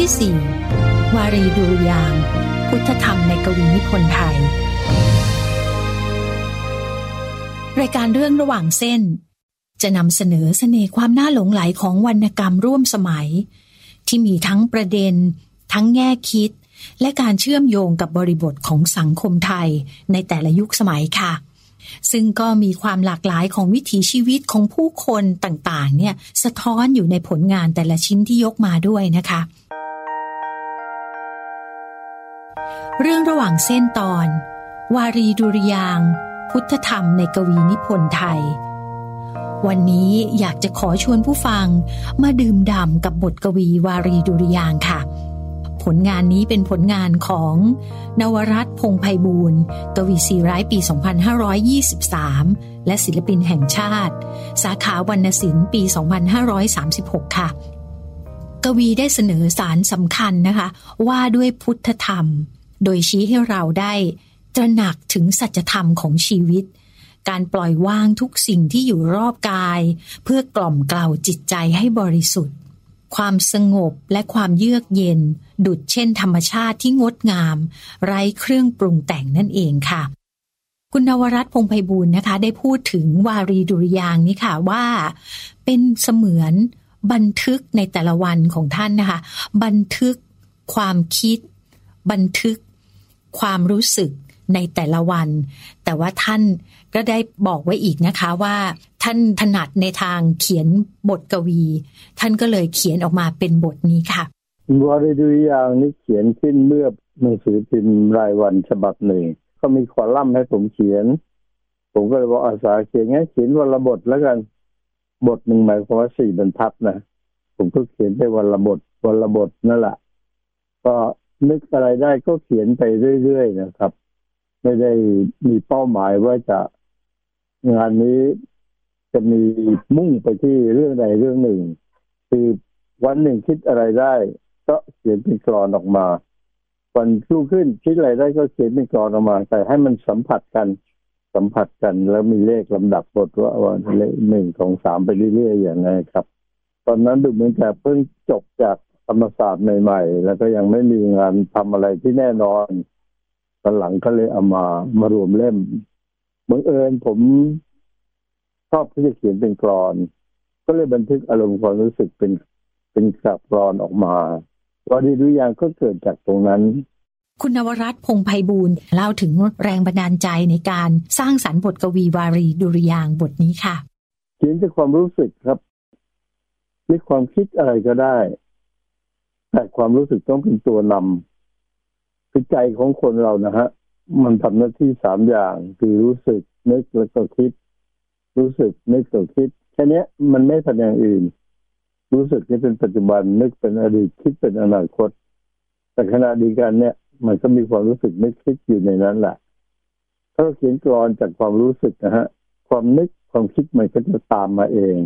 ที่สี่วารีดุรยาง พุทธธรรมในกวีนิพนธ์ไทย รายการเรื่องระหว่างเส้น จะนำเสนอเสน่ห์ความน่าหลงไหลของวรรณกรรมร่วมสมัย ที่มีทั้งประเด็น ทั้งแง่คิด และการเชื่อมโยงกับบริบทของสังคมไทยในแต่ละยุคสมัยค่ะ ซึ่งก็มีความหลากหลายของวิถีชีวิตของผู้คนต่างๆ เนี่ยสะท้อนอยู่ในผลงานแต่ละชิ้นที่ยกมาด้วยนะคะ เรื่องระหว่างเส้นตอน วารีดุริยาง พุทธธรรมในกวีนิพนธ์ไทย วันนี้อยากจะขอชวนผู้ฟังมาดื่มด่ำกับบทกวีวารีดุริยางค่ะ ผลงานนี้เป็นผลงานของ นวรัตพงไพบูรณ์กวีสีร้ายปี 2523 และศิลปินแห่งชาติ สาขาวรรณศิลป์ปี 2536 ค่ะ กวีได้เสนอสารสำคัญนะคะ ว่าด้วยพุทธธรรม โดยชี้ให้เราได้ตระหนักถึงสัจธรรมของชีวิต การปล่อยวางทุกสิ่งที่อยู่รอบกาย เพื่อกล่อมเกล่าจิตใจให้บริสุทธิ์ ความสงบและความเยือกเย็น ดุดเช่นธรรมชาติที่งดงาม ไร้เครื่องปรุงแต่งนั่นเองค่ะ คุณนวรัตน์พงไพบูลนะคะ ได้พูดถึงวารีดุริยางนี้ค่ะว่า เป็นเสมือนบันทึกในแต่ละวันของท่านนะคะ บันทึกความคิด บันทึก ความรู้สึกในแต่ละวัน แต่ว่าท่านก็ได้บอกไว้อีกนะคะว่า ท่านถนัดในทางเขียนบทกวี ท่านก็เลยเขียนออกมาเป็นบทนี้ค่ะวารีดุยางนี้เขียนขึ้นเมื่อหนังสือพิมพ์รายวันฉบับหนึ่งก็มีคอลัมน์ให้ผมเขียน ผมก็เลยบอกอาสาเขียนงั้นเขียนวันละบทแล้วกัน บทหนึ่งหมายความว่าสี่บรรทัดนะผมก็เขียนไปวันละบทวันละบทนั่นแหละก็ นึกอะไรได้ก็เขียนไปเรื่อยๆนะครับ ไม่ได้มีเป้าหมายว่าจะงานนี้จะมีมุ่งไปที่เรื่องใดเรื่องหนึ่ง คือวันหนึ่งคิดอะไรได้ ก็เขียนเป็นกรอนออกมา วันรุ่งขึ้นคิดอะไรได้ก็เขียนเป็นกรอนออกมา แต่ให้มันสัมผัสกันสัมผัสกันแล้วมีเลขลำดับบทว่าวันเลขหนึ่งสองสามไปเรื่อยๆอย่างนี้ครับ ตอนนั้นดูเหมือนแต่เพิ่งจบจาก ธรรมศาสตร์ใหม่ๆ แล้วก็ยังไม่มีงานทำอะไรที่แน่นอนตอนหลังก็เลยเอามามารวมเล่มบังเอิญผมชอบที่จะเขียนเป็นกรอน ก็เลยบันทึกอารมณ์ความรู้สึกเป็นเป็นกับกรอนออกมาตอนนี้ดูอย่างก็เกิดจากตรงนั้น คุณนวรัตน์พงไพบูลเล่าถึงแรงบันดาลใจในการสร้างสรรค์บทกวีวารีดุริยางบทนี้ค่ะ เขียนจากความรู้สึกครับด้วยความคิดอะไรก็ได้ แต่ความรู้สึกต้องเป็นตัวนำคือใจของคนเรานะฮะ มันทำหน้าที่สามอย่างคือรู้สึกนึกแล้วก็คิด รู้สึกนึกตัวคิดแค่นี้มันไม่ทำอย่างอื่น รู้สึกนี่เป็นปัจจุบันนึกเป็นอดีตคิดเป็นอนาคต แต่ขณะดีกันเนี่ย มันก็มีความรู้สึกนึกคิดอยู่ในนั้นแหละถ้าเราเขียนกรอนจากความรู้สึกนะฮะความนึกความคิดมันก็จะตามมาเอง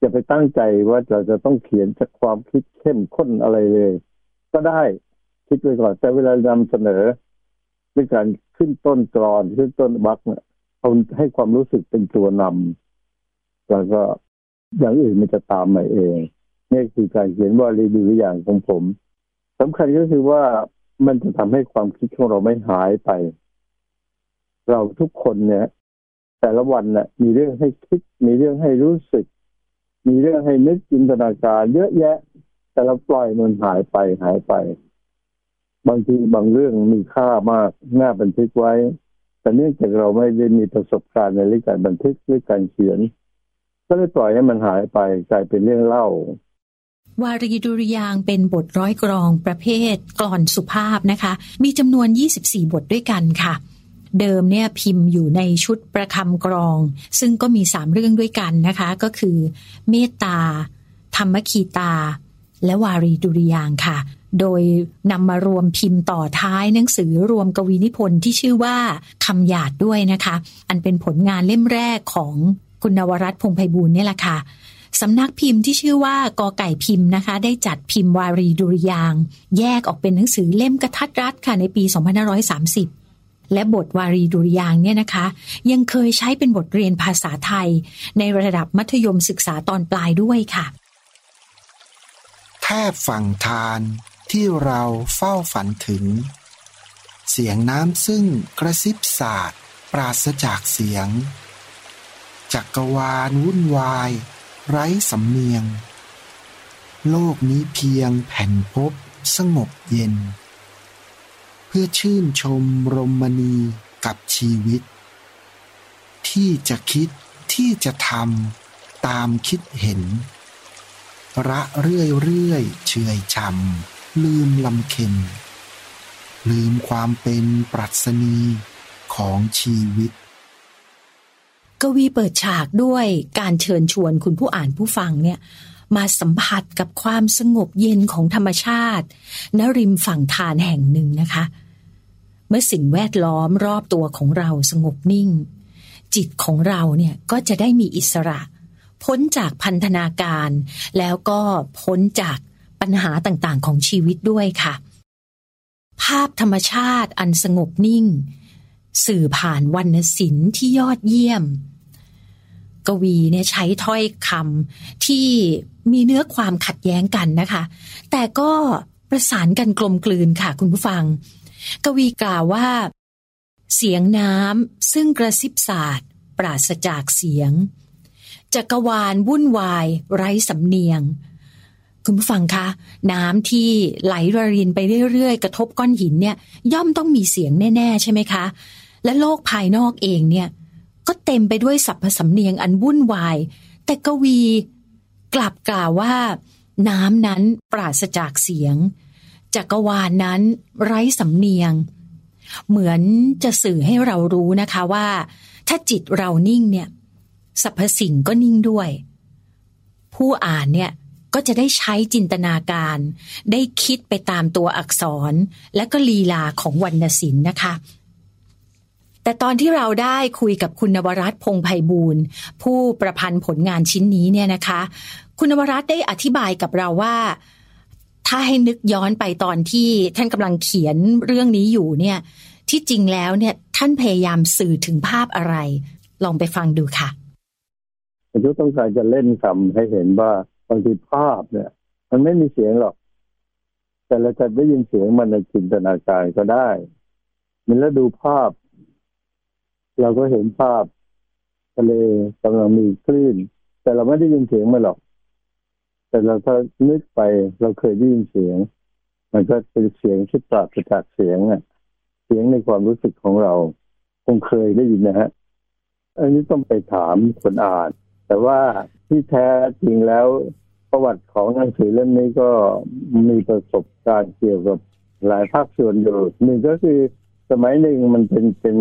จะไปตั้งใจว่าเราจะต้องเขียนจากความคิดเข้มข้นอะไรเลย ก็ได้คิดไว้ก่อน แต่เวลานำเสนอด้วยการขึ้นต้นกรอนขึ้นต้นบักเนี่ยเอาให้ความรู้สึกเป็นตัวนำแล้วก็อย่างอื่นมันจะตามมาเองนี่คือการเขียนวารีดูอย่างของผมสำคัญก็คือว่ามันจะทำให้ความคิดของเราไม่หายไป เราทุกคนเนี่ย แต่ละวันเนี่ยมีเรื่องให้คิด มีเรื่องให้รู้สึก มีเรื่องให้นึกจินตนาการเยอะแยะ แต่เราปล่อยมันหายไปหายไป บางทีบางเรื่องมีค่ามากน่าบันทึกไว้ แต่เนื่องจากเราไม่ได้มีประสบการณ์ในเรื่องการบันทึกหรือการเขียน ก็เลยปล่อยให้มันหายไปกลายเป็นเรื่องเล่าวารีดุริยางเป็นบทร้อยกรองประเภทกลอนสุภาพนะคะ มีจำนวน 24 บทด้วยกันค่ะ เดิมเนี่ยพิมพ์อยู่ในชุดประคำกรอง ซึ่งก็มีสามเรื่องด้วยกันนะคะ ก็คือ เมตตา ธรรมคีตา และวารีดุริยางค่ะ โดยนำมารวมพิมพ์ต่อท้ายหนังสือรวมกวีนิพนธ์ที่ชื่อว่าคำหยาดด้วยนะคะ อันเป็นผลงานเล่มแรกของคุณนวรัตพงไพบูลเนี่ยแหละค่ะสำนักพิมพ์ที่ชื่อว่ากอไก่พิมพ์นะคะ ได้จัดพิมพ์วารีดุริยาง แยกออกเป็นหนังสือเล่มกระทัดรัดค่ะในปี 2530 และบทวารีดุริยางเนี่ยนะคะ ยังเคยใช้เป็นบทเรียนภาษาไทย ในระดับมัธยมศึกษาตอนปลายด้วยค่ะ แทบฝั่งทานที่เราเฝ้าฝันถึง เสียงน้ำซึ่งกระซิบศาสตร์ปราศจากเสียง จักรวาลวุ่นวาย ไร้สำเนียง โลกนี้เพียงแผ่นพบสงบเย็น เพื่อชื่นชมรมณีกับชีวิต ที่จะคิดที่จะทำตามคิดเห็น ระเรื่อยเรื่อยเฉยชำลืมลำเค็นลืมความเป็นปรัชนีของชีวิต กวีเปิดฉากด้วยการเชิญชวนคุณผู้อ่านผู้ฟังเนี่ย มาสัมผัสกับความสงบเย็นของธรรมชาติณริมฝั่งทานแห่งหนึ่งนะคะ เมื่อสิ่งแวดล้อมรอบตัวของเราสงบนิ่ง จิตของเราเนี่ยก็จะได้มีอิสระ พ้นจากพันธนาการ แล้วก็พ้นจากปัญหาต่างๆของชีวิตด้วยค่ะ ภาพธรรมชาติอันสงบนิ่ง สื่อผ่านวรรณศิลป์ที่ยอดเยี่ยม กวีเนี่ยใช้ถ้อยคำที่มีเนื้อความขัดแย้งกันนะคะ แต่ก็ประสานกันกลมกลืนค่ะคุณผู้ฟัง กวีกล่าวว่า เสียงน้ำซึ่งกระซิบศาสตร์ปราศจากเสียง จักรวาลวุ่นวาย ไร้สำเนียง คุณผู้ฟังคะน้ำที่ไหลระรินไปเรื่อยๆ กระทบก้อนหินเนี่ย ย่อมต้องมีเสียงแน่ ๆ ใช่ไหมคะ และโลกภายนอกเองเนี่ย ก็เต็มไปด้วยสรรพสำเนียงอันวุ่นวาย แต่กวีกลับกล่าวว่า น้ำนั้นปราศจากเสียง จักรวาลนั้นไร้สำเนียง เหมือนจะสื่อให้เรารู้นะคะว่า ถ้าจิตเรานิ่งเนี่ยสรรพสิ่งก็นิ่งด้วย ผู้อ่านเนี่ยก็จะได้ใช้จินตนาการ ได้คิดไปตามตัวอักษร และก็ลีลาของวรรณศิลป์นะคะ แต่ตอนที่เราได้คุยกับคุณนวรัตน์พงไพบูลย์ผู้ประพันธ์ผลงานชิ้นนี้เนี่ยนะคะ คุณนวรัตน์ได้อธิบายกับเราว่า ถ้าให้นึกย้อนไปตอนที่ท่านกำลังเขียนเรื่องนี้อยู่เนี่ย ที่จริงแล้วเนี่ยท่านพยายามสื่อถึงภาพอะไร ลองไปฟังดูค่ะผมก็ต้องการจะเล่นคำให้เห็นว่าบางทีภาพเนี่ย มันไม่มีเสียงหรอก แต่เราจะได้ยินเสียงมันในจินตนาการก็ได้มันแล้วดูภาพ เราก็เห็นภาพทะเลกำลังมีคลื่น แต่เราไม่ได้ยินเสียงมันหรอก แต่เราถ้านึกไปเราเคยได้ยินเสียง มันก็เป็นเสียงที่ปราศจากเสียงอะ เสียงในความรู้สึกของเราคงเคยได้ยินนะฮะอันนี้ต้องไปถามคนอ่าน แต่ว่าที่แท้จริงแล้วประวัติของหนังสือเล่มนี้ก็มีประสบการณ์เกี่ยวกับหลายภาคส่วนอยู่หนึ่งก็คือสมัยหนึ่งมันเป็นเป็น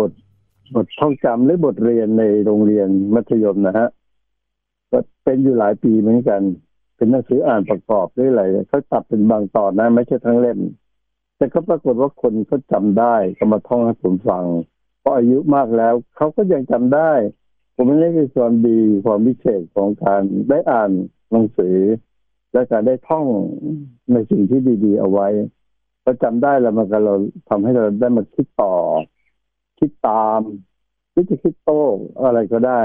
บทบทท่องจำหรือบทเรียนในโรงเรียนมัธยมนะฮะก็เป็นอยู่หลายปีเหมือนกัน เป็นหนังสืออ่านประกอบด้วยอะไรเขาตัดเป็นบางตอนนะ ไม่ใช่ทั้งเล่ม แต่ก็ปรากฏว่าคนเขาจาได้ก็มาท่องให้ผมฟังพออายุมากแล้วเขาก็ยังจำได้ ผมไม่ได้คือความดีความพิเศษของการได้อ่านหนังสือ และการได้ท่องในสิ่งที่ดี ๆ เอาไว้พอจำได้แล้วมันก็เราทำให้เราได้มาคิดต่อ คิดตามหรือจะคิดโต้อะไรก็ได้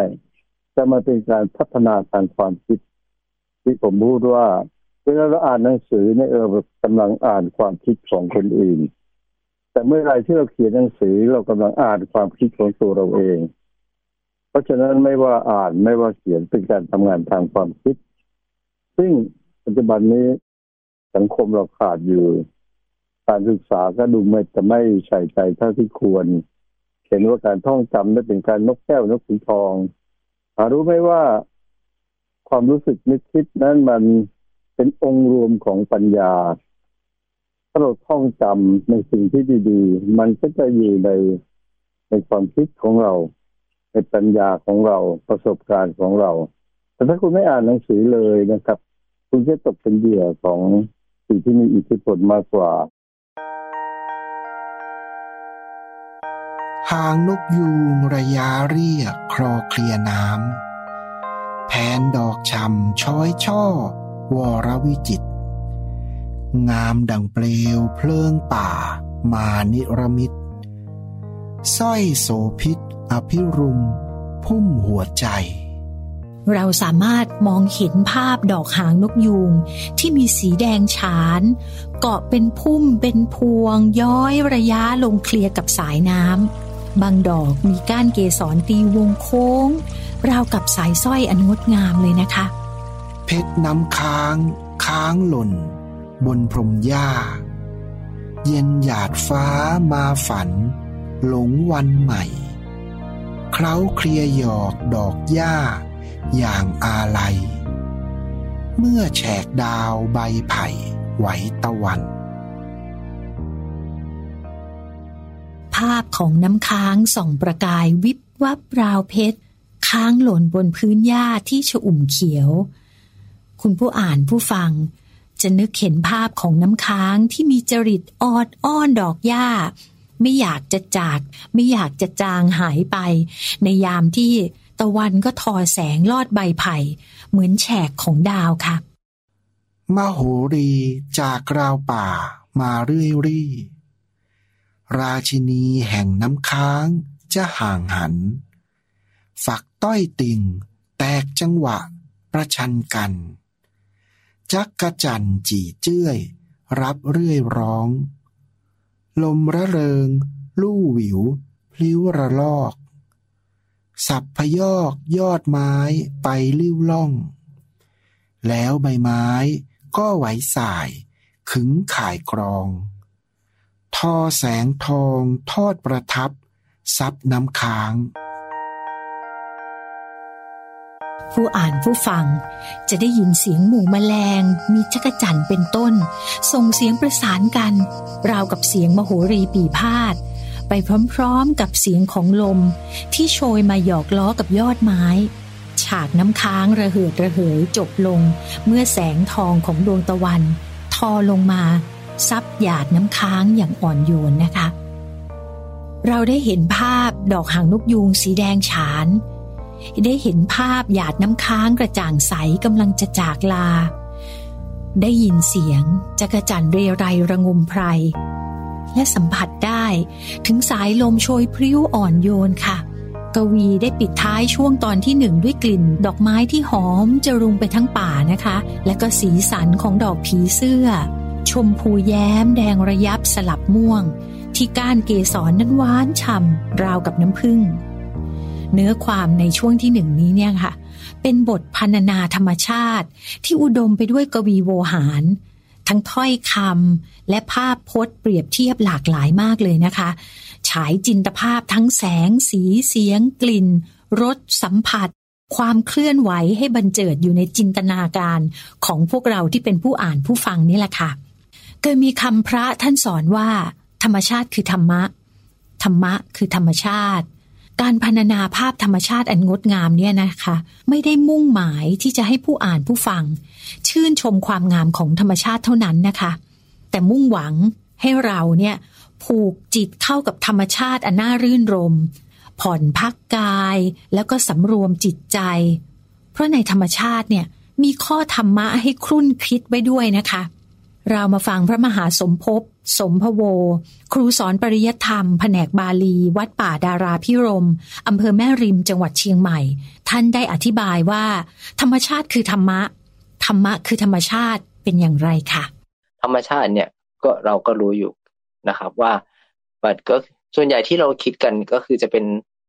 แต่มันเป็นการพัฒนาทางความคิด ที่ผมพูดว่าเวลาเราอ่านหนังสือเนี่ยเออกำลังอ่านความคิดของคนอื่น แต่เมื่อไรที่เราเขียนหนังสือเรากำลังอ่านความคิดของตัวเราเอง เพราะฉะนั้นไม่ว่าอ่านไม่ว่าเขียนเป็นการทำงานทางความคิด ซึ่งปัจจุบันนี้สังคมเราขาดอยู่ การศึกษาก็ดูไม่จะไม่ใส่ใจเท่าที่ควร เห็นว่าการท่องจำนั้นเป็นการนกแก้วนกขุนทองหารู้ไหมว่าความรู้สึกนึกคิดนั้นมันเป็นองค์รวมของปัญญาถ้าเราท่องจำในสิ่งที่ดีๆ มันก็จะอยู่ในในความคิดของเรา ในปัญญาของเราประสบการณ์ของเรา แต่ถ้าคุณไม่อ่านหนังสือเลยนะครับ คุณจะตกเป็นเหยื่อของสิ่งที่มีอิทธิพลมากกว่า หางนกยูงระยะเรียกคลอเคลียน้ำแผนดอกชำช้อยช่อ วรวิจิต งามดังเปลวเพลิงป่ามานิรมิตสร้อยโสพิษอภิรุม พุ่มหัวใจ เราสามารถมองเห็นภาพดอกหางนกยูงที่มีสีแดงฉาน เกาะเป็นพุ่มเป็นพวงย้อยระยะลงเคลียร์กับสายน้ำ บางดอกมีก้านเกสรตีวงโค้ง ราวกับสายสร้อยอันงดงามเลยนะคะ เพชรน้ำค้าง ค้างหล่น บนพรมหญ้า เย็นหยาดฟ้ามาฝัน หลงวันใหม่ เคล้าเคลียหยอกดอกหญ้า อย่างอาลัย เมื่อแฉกดาวใบไผ่ไหวตะวัน ภาพของน้ำค้างส่องประกายวิบวับราวเพชร ค้างหล่นบนพื้นหญ้าที่ฉอุ่มเขียว คุณผู้อ่านผู้ฟัง จะนึกเห็นภาพของน้ำค้างที่มีจริตออดอ้อนดอกหญ้า ไม่อยากจะจากไม่อยากจะจางหายไป ในยามที่ตะวันก็ทอแสงลอดใบไผ่ เหมือนแฉกของดาวค่ะมโหรีจากราวป่ามาเรื่อยรี ราชินีแห่งน้ำค้างจะห่างหัน ฝักต้อยติ่ง แตกจังหวะประชันกัน จักกระจันจีเจ้ยรับเรื่อยร้อง ลมระเริง ลู่หวิว พลิ้วระลอก สับพยอกยอดไม้ไปลิ้วล่อง แล้วใบไม้ก็ไหวสายขึงข่ายกรอง ทอแสงทองทอดประทับ ซับน้ำค้าง ผู้อ่านผู้ฟังจะได้ยินเสียงหมู่แมลง มีจักจั่นเป็นต้น ส่งเสียงประสานกัน ราวกับเสียงมโหรีปีพาดไปพร้อมๆกับเสียงของลม ที่โชยมาหยอกล้อกับยอดไม้ ฉากน้ำค้างระเหิดระเหยจบลง เมื่อแสงทองของดวงตะวัน ทอลงมา ซับหยาดน้ำค้างอย่างอ่อนโยนนะคะ เราได้เห็นภาพดอกหางนกยูงสีแดงฉาน ได้เห็นภาพหยาดน้ำค้างกระจ่างใสกำลังจะจากลา ได้ยินเสียงจักรจันเรไรระงมไพร และสัมผัสได้ถึงสายลมโชยพริ้วอ่อนโยนค่ะกวีได้ปิดท้ายช่วงตอนที่หนึ่งด้วยกลิ่น ดอกไม้ที่หอมจะรุงไปทั้งป่านะคะ และก็สีสันของดอกผีเสื้อ ชมพูแย้มแดงระยับสลับม่วง ที่ก้านเกสรนนั้นหวานฉ่ำราวกับน้ำผึ้งเนื้อความในช่วงที่หนึ่งนี้เนี่ยค่ะ เป็นบทพรรณนาธรรมชาติ ที่อุดมไปด้วยกวีโวหาร ทั้งถ้อยคำและภาพพจน์เปรียบเทียบหลากหลายมากเลยนะคะ ฉายจินตภาพทั้งแสง สีเสียง กลิ่นรสสัมผัส ความเคลื่อนไหวให้บันเจิดอยู่ในจินตนาการของพวกเราที่เป็นผู้อ่านผู้ฟังนี่แหละค่ะ ยมีคำพระท่านสอนว่า ธรรมชาติคือธรรมะ ธรรมะคือธรรมชาติ การพรรณนาภาพธรรมชาติอันงดงามเนี่ยนะคะ ไม่ได้มุ่งหมายที่จะให้ผู้อ่านผู้ฟัง ชื่นชมความงามของธรรมชาติเท่านั้นนะคะ แต่มุ่งหวังให้เราเนี่ยผูกจิตเข้ากับธรรมชาติอันน่ารื่นรม ผ่อนพักกาย แล้วก็สำรวมจิตใจ เพราะในธรรมชาติเนี่ยมีข้อธรรมะให้ครุ่นคิดไว้ด้วยนะคะ เรามาฟังพระมหาสมภพ สมภโว ครูสอนปริยธรรม แผนกบาลี วัดป่าดาราพิรมอำเภอแม่ริมจังหวัดเชียงใหม่ ท่านได้อธิบายว่า ธรรมชาติคือธรรมะ ธรรมะคือธรรมชาติเป็นอย่างไรคะธรรมชาติเนี่ยก็เราก็รู้อยู่นะครับว่าบัดก็ส่วนใหญ่ที่เราคิดกันก็คือจะเป็น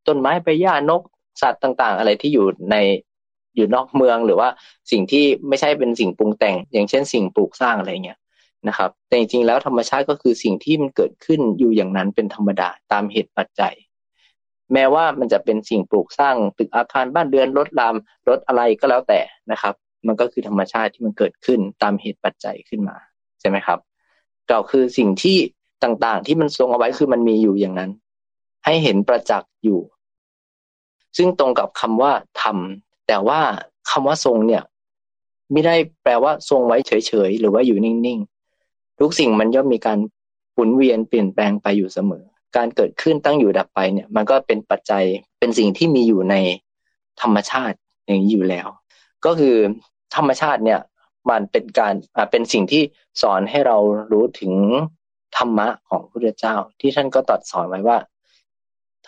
ต้นไม้ใบหญ้านกสัตว์ต่าง ๆ อะไรที่อยู่ในอยู่นอกเมืองหรือว่าสิ่งที่ไม่ใช่เป็นสิ่งปรุงแต่ง อย่างเช่น สิ่งปลูกสร้างอะไรเงี้ย นะครับ แต่จริงๆแล้วธรรมชาติก็คือสิ่งที่มันเกิดขึ้นอยู่อย่างนั้นเป็นธรรมดาตามเหตุปัจจัย แม้ว่ามันจะเป็นสิ่งปลูกสร้างตึกอาคารบ้านเรือนรถรามรถอะไรก็แล้วแต่นะครับ มันก็คือธรรมชาติที่มันเกิดขึ้นตามเหตุปัจจัยขึ้นมาใช่ไหมครับเราคือสิ่งที่ต่างๆ ที่มันทรงเอาไว้คือมันมีอยู่อย่างนั้น ให้เห็นประจักษ์อยู่ ซึ่งตรงกับคำว่าทำแต่ว่าคำว่าทรงเนี่ย ไม่ได้แปลว่าทรงไว้เฉยๆหรือว่าอยู่นิ่งๆ ทุกสิ่งมันย่อมมีการหมุนเวียนเปลี่ยนแปลงไปอยู่เสมอ การเกิดขึ้นตั้งอยู่ดับไปเนี่ย มันก็เป็นปัจจัยเป็นสิ่งที่มีอยู่ในธรรมชาติอย่างนี้อยู่แล้ว ก็คือธรรมชาติเนี่ย มันเป็นการเป็นสิ่งที่สอนให้เรารู้ถึงธรรมะของพระพุทธเจ้า ที่ท่านก็ตรัสสอนไว้ว่า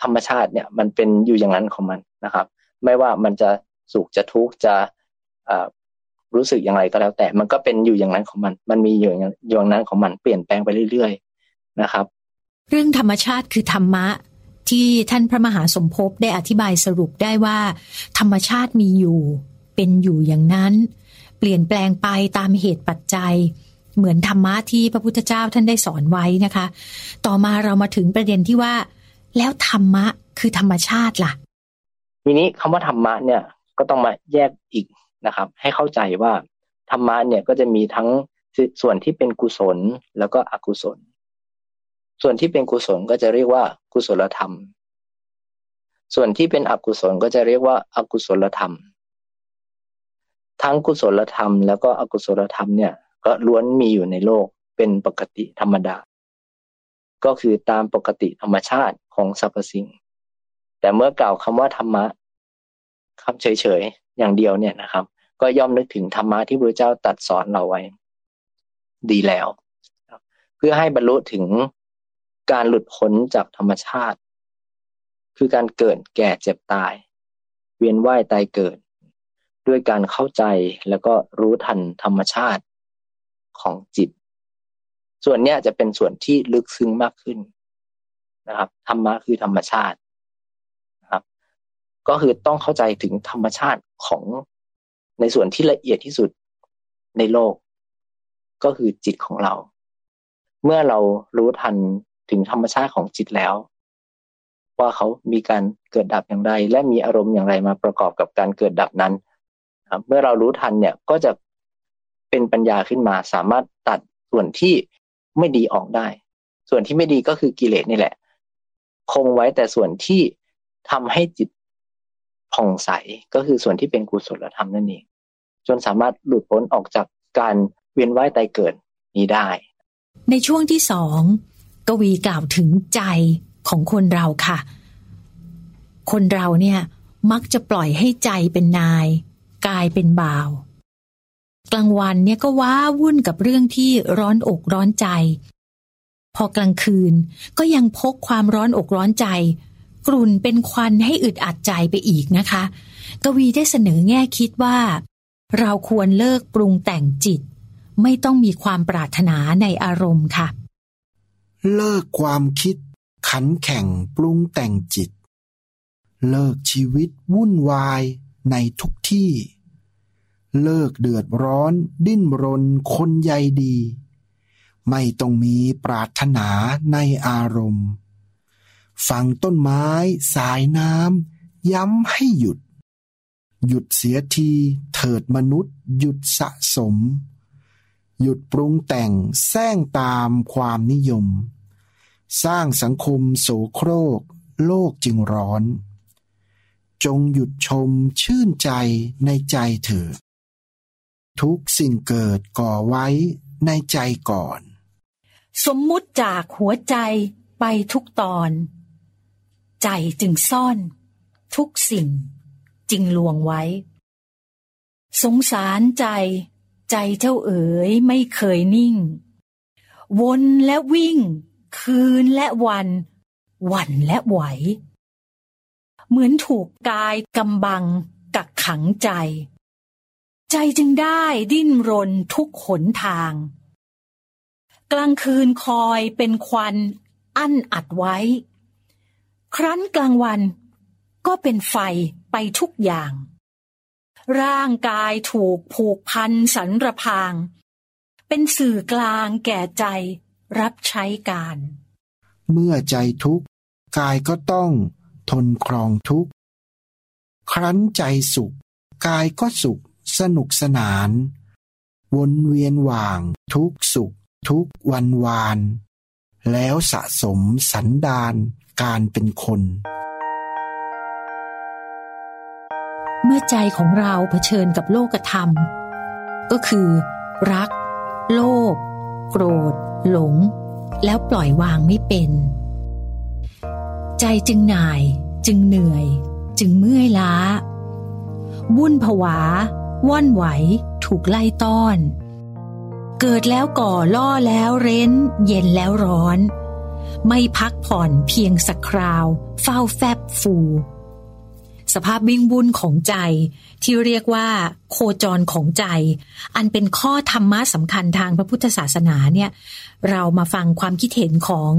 ธรรมชาติเนี่ย มันเป็นอยู่อย่างนั้นของมันนะครับ ไม่ว่ามันจะสุขจะทุกข์จะ รู้สึกอย่างไรก็แล้วแต่มันก็เป็นอยู่อย่างนั้นของมัน มันมีอยู่อย่างนั้นของมันเปลี่ยนแปลงไปเรื่อยๆนะครับ เรื่องธรรมชาติคือธรรมะ ที่ท่านพระมหาสมภพได้อธิบายสรุปได้ว่า ธรรมชาติมีอยู่ เป็นอยู่อย่างนั้น เปลี่ยนแปลงไปตามเหตุปัจจัย เหมือนธรรมะที่พระพุทธเจ้าท่านได้สอนไว้นะคะ ต่อมาเรามาถึงประเด็นที่ว่า แล้วธรรมะคือธรรมชาติล่ะทีนี้คำว่าธรรมะเนี่ยก็ต้องมาแยกอีก นะครับ ให้เข้าใจว่าธรรมะเนี่ยก็จะมีทั้งส่วนที่เป็นกุศลแล้วก็อกุศล ส่วนที่เป็นกุศลก็จะเรียกว่ากุศลธรรม ส่วนที่เป็นอกุศลก็จะเรียกว่าอากุศลธรรม ทั้งกุศลธรรม แล้วก็อกุศลธรรมเนี่ยก็ล้วนมีอยู่ในโลกเป็นปกติธรรมดา ก็คือตามปกติธรรมชาติของสรรพสิ่ง แต่เมื่อกล่าวคำว่าธรรมะคำเฉย อย่างเดียวเนี่ยนะครับ ก็ย่อมนึกถึงธรรมะที่พระเจ้าตัดสอนเราไว้ ดีแล้ว เพื่อให้บรรลุถึงการหลุดพ้นจากธรรมชาติ คือการเกิดแก่เจ็บตาย เวียนว่ายตายเกิด ด้วยการเข้าใจแล้วก็รู้ทันธรรมชาติของจิต ส่วนเนี้ยจะเป็นส่วนที่ลึกซึ้งมากขึ้นนะครับธรรมะคือธรรมชาติ ก็คือต้องเข้าใจถึงธรรมชาติของในส่วนที่ละเอียดที่สุดในโลก ก็คือจิตของเรา เมื่อเรารู้ทันถึงธรรมชาติของจิตแล้ว ว่าเขามีการเกิดดับอย่างไร และมีอารมณ์อย่างไรมาประกอบกับการเกิดดับนั้นเมื่อเรารู้ทันเนี่ยก็จะเป็นปัญญาขึ้นมาสามารถตัดส่วนที่ไม่ดีออกได้ ส่วนที่ไม่ดีก็คือกิเลสนี่แหละ คงไว้แต่ส่วนที่ทำให้จิต ผ่องใสก็คือส่วนที่เป็นกุศลธรรมนั่นเองจนสามารถหลุดพ้นออกจากการเวียนว่ายตายเกิดนี้ได้ ในช่วงที่สองกวีกล่าวถึงใจของคนเราค่ะ คนเราเนี่ยมักจะปล่อยให้ใจเป็นนาย กายเป็นบ่าว กลางวันเนี่ยก็ว้าวุ่นกับเรื่องที่ร้อนอกร้อนใจ พอกลางคืนก็ยังพกความร้อนอกร้อนใจ กลุ่นเป็นควันให้อึดอัดใจไปอีกนะคะ กวีได้เสนอแง่คิดว่า เราควรเลิกปรุงแต่งจิต ไม่ต้องมีความปรารถนาในอารมณ์ค่ะ เลิกความคิด ขันแข่งปรุงแต่งจิต เลิกชีวิตวุ่นวายในทุกที่ เลิกเดือดร้อน ดิ้นรนคนใยดี ไม่ต้องมีปรารถนาในอารมณ์ ฟังต้นไม้ สายน้ำย้ำให้หยุด หยุดเสียทีเถิดมนุษย์ หยุดสะสม หยุดปรุงแต่งแซงตามความนิยม สร้างสังคมโสโครก โลกจึงร้อน จงหยุดชมชื่นใจในใจเถิดทุกสิ่งเกิดก่อไว้ในใจก่อน สมมุติจากหัวใจไปทุกตอน ใจจึงซ่อน ทุกสิ่ง จึงลวงไว้ สงสารใจ ใจเจ้าเอ๋ยไม่เคยนิ่ง วนและวิ่ง คืนและวัน วันและไหว เหมือนถูกกายกำบัง กักขังใจ ใจจึงได้ดิ้นรนทุกขนทาง กลางคืนคอยเป็นควันอั้นอัดไว้ ครั้นกลางวัน ก็เป็นไฟไปทุกอย่าง ร่างกายถูกผูกพันสันระพาง เป็นสื่อกลางแก่ใจรับใช้การ เมื่อใจทุกข์ กายก็ต้องทนครองทุกข์ ครั้นใจสุข กายก็สุข สนุกสนาน วนเวียนว่างทุกสุข ทุกวันวาน แล้วสะสมสันดาน การเป็นคน เมื่อใจของเราเผชิญกับโลกธรรม ก็คือ รัก โลภโกรธ หลง แล้วปล่อยวางไม่เป็น ใจจึงหน่าย จึงเหนื่อย จึงเมื่อยล้า วุ่นผวา ว่อนไหว ถูกไล่ต้อน เกิดแล้วก่อล่อแล้วเร้น เย็นแล้วร้อน ไม่พักผ่อนเพียงสักคราว เฝ้าแฟบฟู สภาพวิ่งวุ่นของใจที่เรียกว่า โคจรของใจ อันเป็นข้อธรรมะสำคัญทางพระพุทธศาสนาเนี่ย เรามาฟังความคิดเห็นของ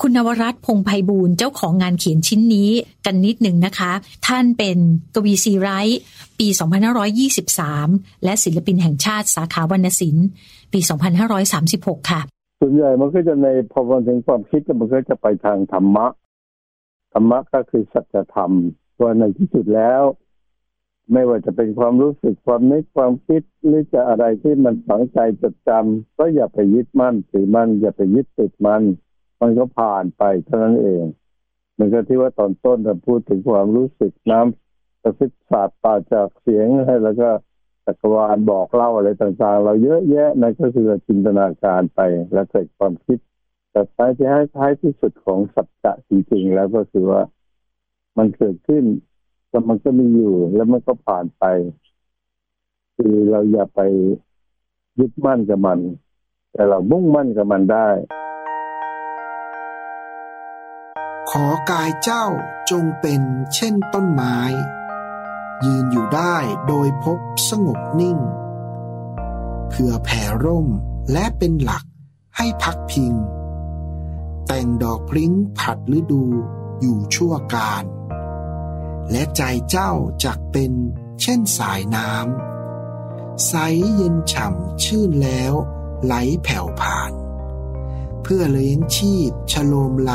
คุณนวรัตพงไพบูลย์เจ้าของงานเขียนชิ้นนี้กันนิดหนึ่งนะคะ ท่านเป็นกวีซีไรต์ปี 2523 และศิลปินแห่งชาติสาขาวรรณศิลป์ ปี 2536 ค่ะ ส่วนใหญ่มันก็จะในพอมันถึงความคิดมันก็จะไปทางธรรมะ ธรรมะก็คือสัจธรรมตัวในที่สุดแล้ว ไม่ว่าจะเป็นความรู้สึกความนึกความคิดหรือจะอะไรที่มันฝังใจจดจำก็อย่าไปยึดมั่นถือมั่นอย่าไปยึดติดมัน มันก็ผ่านไปเท่านั้นเองเหมือนกับที่ว่าตอนต้นเราพูดถึงความรู้สึกน้ำกระซิบศาสตร์ปาจากเสียงให้แล้วก็ จักรวาลบอกเล่าอะไรต่างๆ เราเยอะแยะนั่นก็คือจินตนาการไปแล้วเกิดความคิด แต่ท้ายที่ให้ท้ายที่สุดของสัจจะจริงๆ แล้วก็คือว่ามันเกิดขึ้นแล้วมันก็มีอยู่ แล้วมันก็ผ่านไป คือเราอย่าไปยึดมั่นกับมัน แต่เรามุ่งมั่นกับมันได้ ขอกายเจ้าจงเป็นเช่นต้นไม้ ยืนอยู่ได้โดยพบสงบนิ่ง เพื่อแผ่ร่มและเป็นหลักให้พักพิง แต่งดอกพริ้งผัดฤดูอยู่ชั่วการ และใจเจ้าจักเป็นเช่นสายน้ำใสเย็นฉ่ำชื่นแล้วไหลแผ่วผ่าน เพื่อเลี้ยงชีพชโลมไหล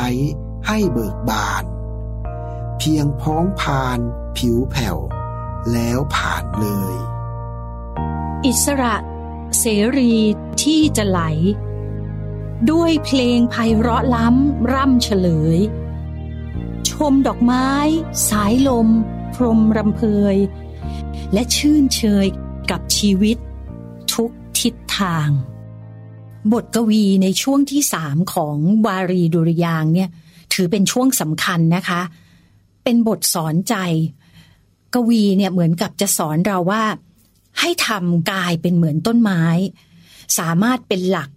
ให้เบิกบาน เพียงพ้องผ่านผิวแผ่ว แล้วผ่านเลย อิสระเสรีที่จะไหล ด้วยเพลงไพเราะล้ำร่ำเฉลย ชมดอกไม้ สายลม พรมรำเพย และชื่นเชยกับชีวิต ทุกทิศทาง บทกวีในช่วงที่สามของวารีดุริยางเนี่ย ถือเป็นช่วงสำคัญนะคะ เป็นบทสอนใจ กวีเนี่ยเหมือนกับจะสอนเราว่า ให้ทำกายเป็นเหมือนต้นไม้ สามารถเป็นหลัก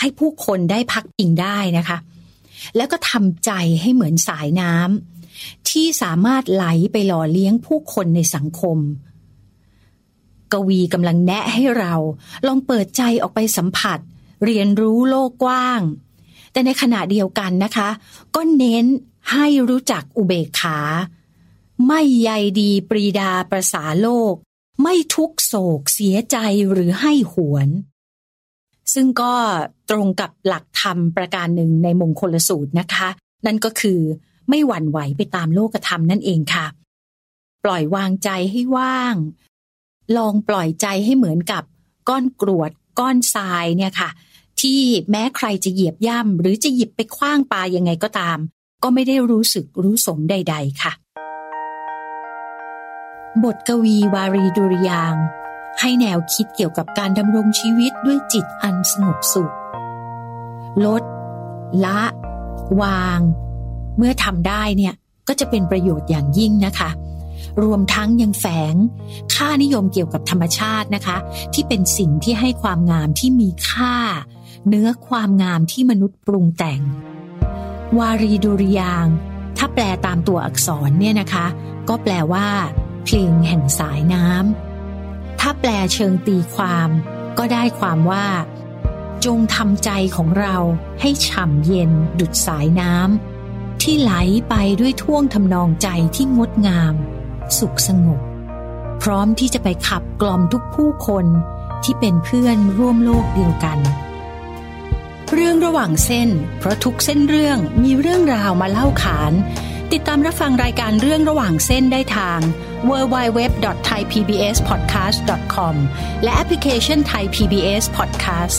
ให้ผู้คนได้พักพิงได้นะคะ แล้วก็ทำใจให้เหมือนสายน้ำที่สามารถไหลไปหล่อเลี้ยงผู้คนในสังคม กวีกำลังแนะให้เราลองเปิดใจออกไปสัมผัส เรียนรู้โลกกว้าง แต่ในขณะเดียวกันนะคะ ก็เน้นให้รู้จักอุเบกขา ไม่ใยดีปรีดาประสาโลก ไม่ทุกโศกเสียใจหรือให้หวน ซึ่งก็ตรงกับหลักธรรมประการหนึ่งในมงคลสูตรนะคะ นั่นก็คือไม่หวั่นไหวไปตามโลกธรรมนั่นเองค่ะ ปล่อยวางใจให้ว่าง ลองปล่อยใจให้เหมือนกับก้อนกรวด ก้อนทรายเนี่ยค่ะ ที่แม้ใครจะเหยียบย่ำหรือจะหยิบไปคว้างปายังไงก็ตาม ก็ไม่ได้รู้สึกรู้สมใด ๆ ค่ะ บทกวีวารีดุริยาง ให้แนวคิดเกี่ยวกับการดำรงชีวิตด้วยจิตอันสงบสุข ลด ละ วาง เมื่อทำได้เนี่ยก็จะเป็นประโยชน์อย่างยิ่งนะคะ รวมทั้งยังแฝง ค่านิยมเกี่ยวกับธรรมชาตินะคะ ที่เป็นสิ่งที่ให้ความงามที่มีค่า เนื้อความงามที่มนุษย์ปรุงแต่ง วารีดุริยาง ถ้าแปลตามตัวอักษรเนี่ยนะคะ ก็แปลว่า เพลงแห่งสายน้ำถ้าแปลเชิงตีความก็ได้ความว่า จงทำใจของเราให้ฉ่ำเย็นดุดสายน้ำที่ไหลไปด้วยท่วงทำนองใจที่งดงาม สุขสงบ พร้อมที่จะไปขับกล่อมทุกผู้คนที่เป็นเพื่อนร่วมโลกเดียวกัน เรื่องระหว่างเส้น เพราะทุกเส้นเรื่องมีเรื่องราวมาเล่าขาน ติดตามรับฟังรายการเรื่องระหว่างเส้นได้ทาง www.thaipbspodcast.com และแอปพลิเคชัน Thai PBS Podcast